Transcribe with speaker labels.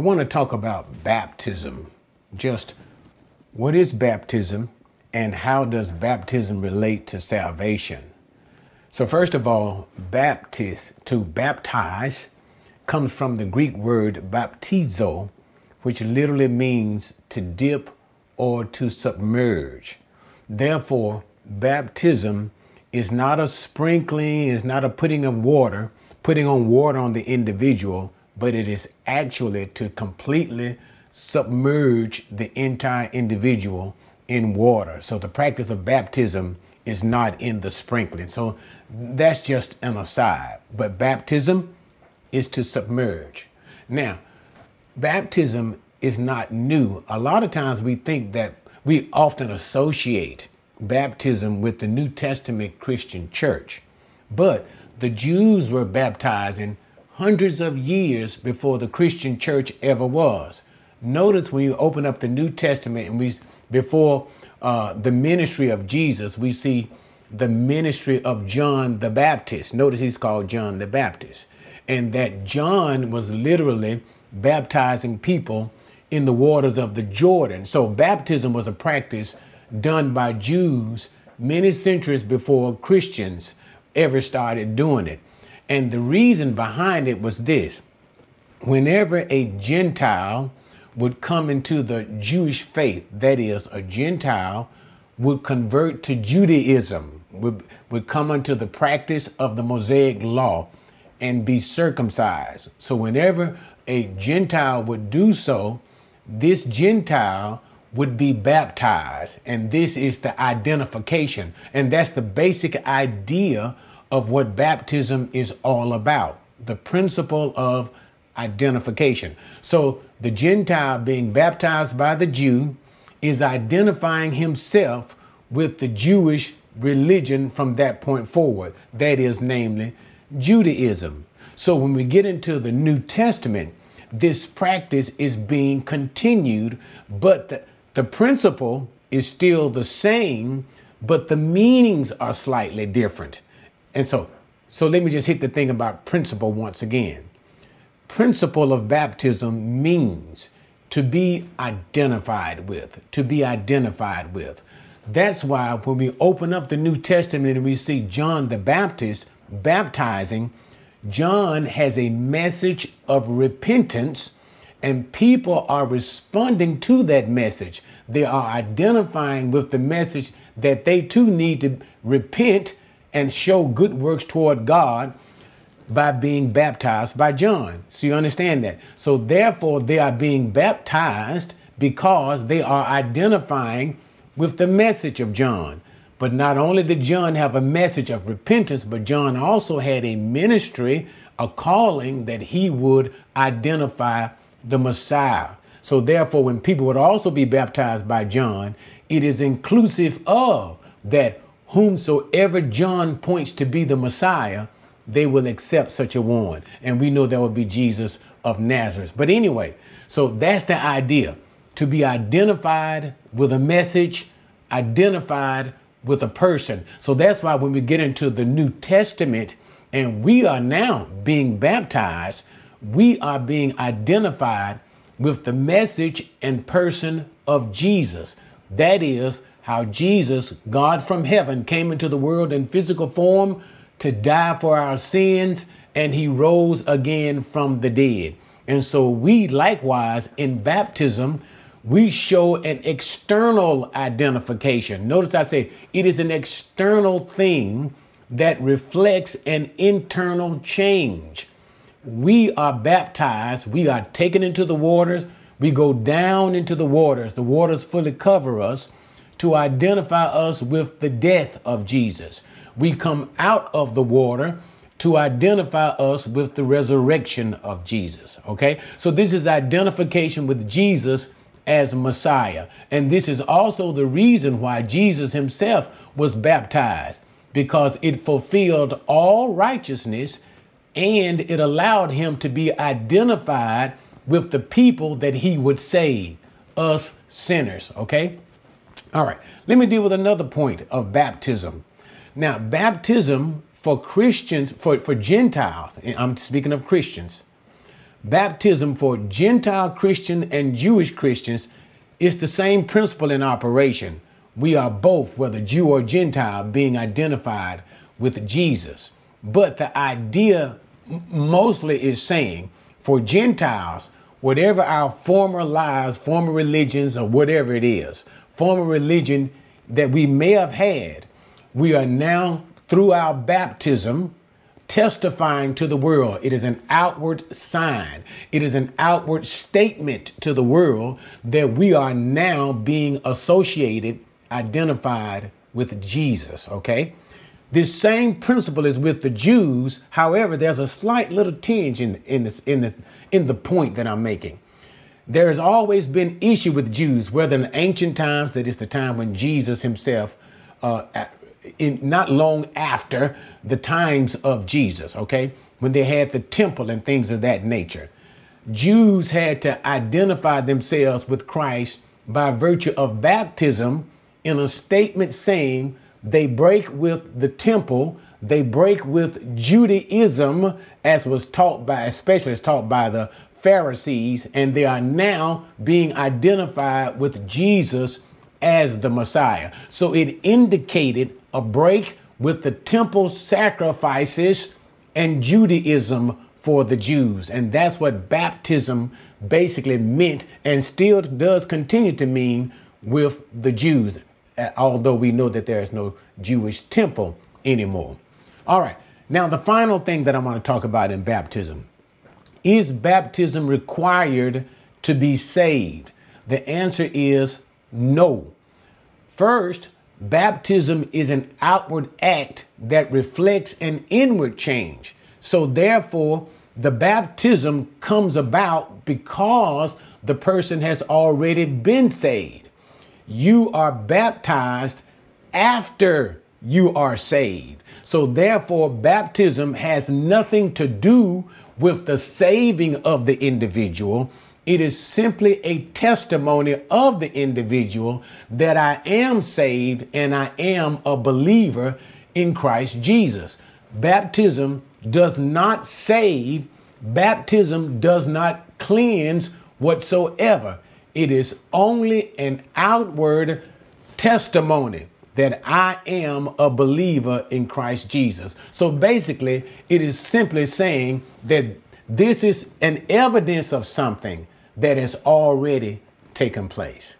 Speaker 1: want to talk about baptism. Just what is baptism and how does baptism relate to salvation? So, first of all, baptist, to baptize, comes from the Greek word baptizo, which literally means to dip or to submerge. Therefore, baptism is not a sprinkling, is not a putting of water, putting on water on the individual, but it is actually to completely submerge the entire individual in water. So the practice of baptism is not in the sprinkling. So that's just an aside. But baptism is to submerge. Now, baptism is not new. A lot of times we think that we often associate baptism with the New Testament Christian church. But the Jews were baptizing hundreds of years before the Christian church ever was. Notice when you open up the New Testament and we before uh, the ministry of Jesus, we see the ministry of John the Baptist. Notice he's called John the Baptist. And that John was literally baptizing people in the waters of the Jordan. So baptism was a practice done by Jews many centuries before Christians ever started doing it. And the reason behind it was this whenever a Gentile would come into the Jewish faith, that is, a Gentile would convert to Judaism, would, would come unto the practice of the Mosaic law and be circumcised. So, whenever a Gentile would do so, this Gentile would be baptized. And this is the identification. And that's the basic idea of what baptism is all about the principle of identification. So the Gentile being baptized by the Jew is identifying himself with the Jewish religion from that point forward. That is, namely, Judaism. So when we get into the New Testament, this practice is being continued, but the, the principle is still the same, but the meanings are slightly different. And so, so let me just hit the thing about principle once again. Principle of baptism means to be identified with, to be identified with. That's why when we open up the New Testament and we see John the Baptist baptizing, John has a message of repentance and people are responding to that message. They are identifying with the message that they too need to repent and show good works toward God by being baptized by John. So you understand that. So therefore, they are being baptized because they are identifying with the message of John. But not only did John have a message of repentance, but John also had a ministry, a calling that he would identify the Messiah. So therefore, when people would also be baptized by John, it is inclusive of that whomsoever John points to be the Messiah, they will accept such a one. And we know that would be Jesus of Nazareth. But anyway, so that's the idea to be identified with a message, identified with a person. So that's why when we get into the New Testament and we are now being baptized, we are being identified with the message and person of Jesus. That is how Jesus, God from heaven, came into the world in physical form to die for our sins, and he rose again from the dead. And so we likewise in baptism, we show an external identification. Notice I say it is an external thing that reflects an internal change we are baptized, we are taken into the waters, we go down into the waters, the waters fully cover us to identify us with the death of Jesus. We come out of the water to identify us with the resurrection of Jesus. Okay, so this is identification with Jesus as Messiah. And this is also the reason why Jesus himself was baptized, because it fulfilled all righteousness and it allowed him to be identified with the people that he would save, us sinners, okay? All right, let me deal with another point of baptism. Now, baptism for Christians, for, for Gentiles, and I'm speaking of Christians, baptism for Gentile Christian and Jewish Christians is the same principle in operation. We are both, whether Jew or Gentile, being identified with Jesus. But the idea mostly is saying for Gentiles, whatever our former lives, former religions, or whatever it is, former religion that we may have had, we are now, through our baptism, testifying to the world. It is an outward sign, it is an outward statement to the world that we are now being associated, identified with Jesus, okay? This same principle is with the Jews. However, there's a slight little tinge in, in this in this in the point that I'm making. There has always been issue with Jews, whether in ancient times, that is the time when Jesus himself, uh, in not long after the times of Jesus, okay, when they had the temple and things of that nature. Jews had to identify themselves with Christ by virtue of baptism in a statement saying they break with the temple, they break with Judaism, as was taught by, especially as taught by the Pharisees, and they are now being identified with Jesus as the Messiah. So it indicated a break with the temple sacrifices and Judaism for the Jews. And that's what baptism basically meant and still does continue to mean with the Jews, uh, although we know that there is no Jewish temple anymore. All right, now the final thing that I want to talk about in baptism is baptism required to be saved? The answer is no. First, baptism is an outward act that reflects an inward change. So, therefore, the baptism comes about because the person has already been saved. You are baptized after you are saved. So, therefore, baptism has nothing to do with the saving of the individual. It is simply a testimony of the individual that I am saved and I am a believer in Christ Jesus. Baptism does not save, baptism does not cleanse whatsoever. It is only an outward testimony that I am a believer in Christ Jesus. So basically, it is simply saying that this is an evidence of something that has already taken place.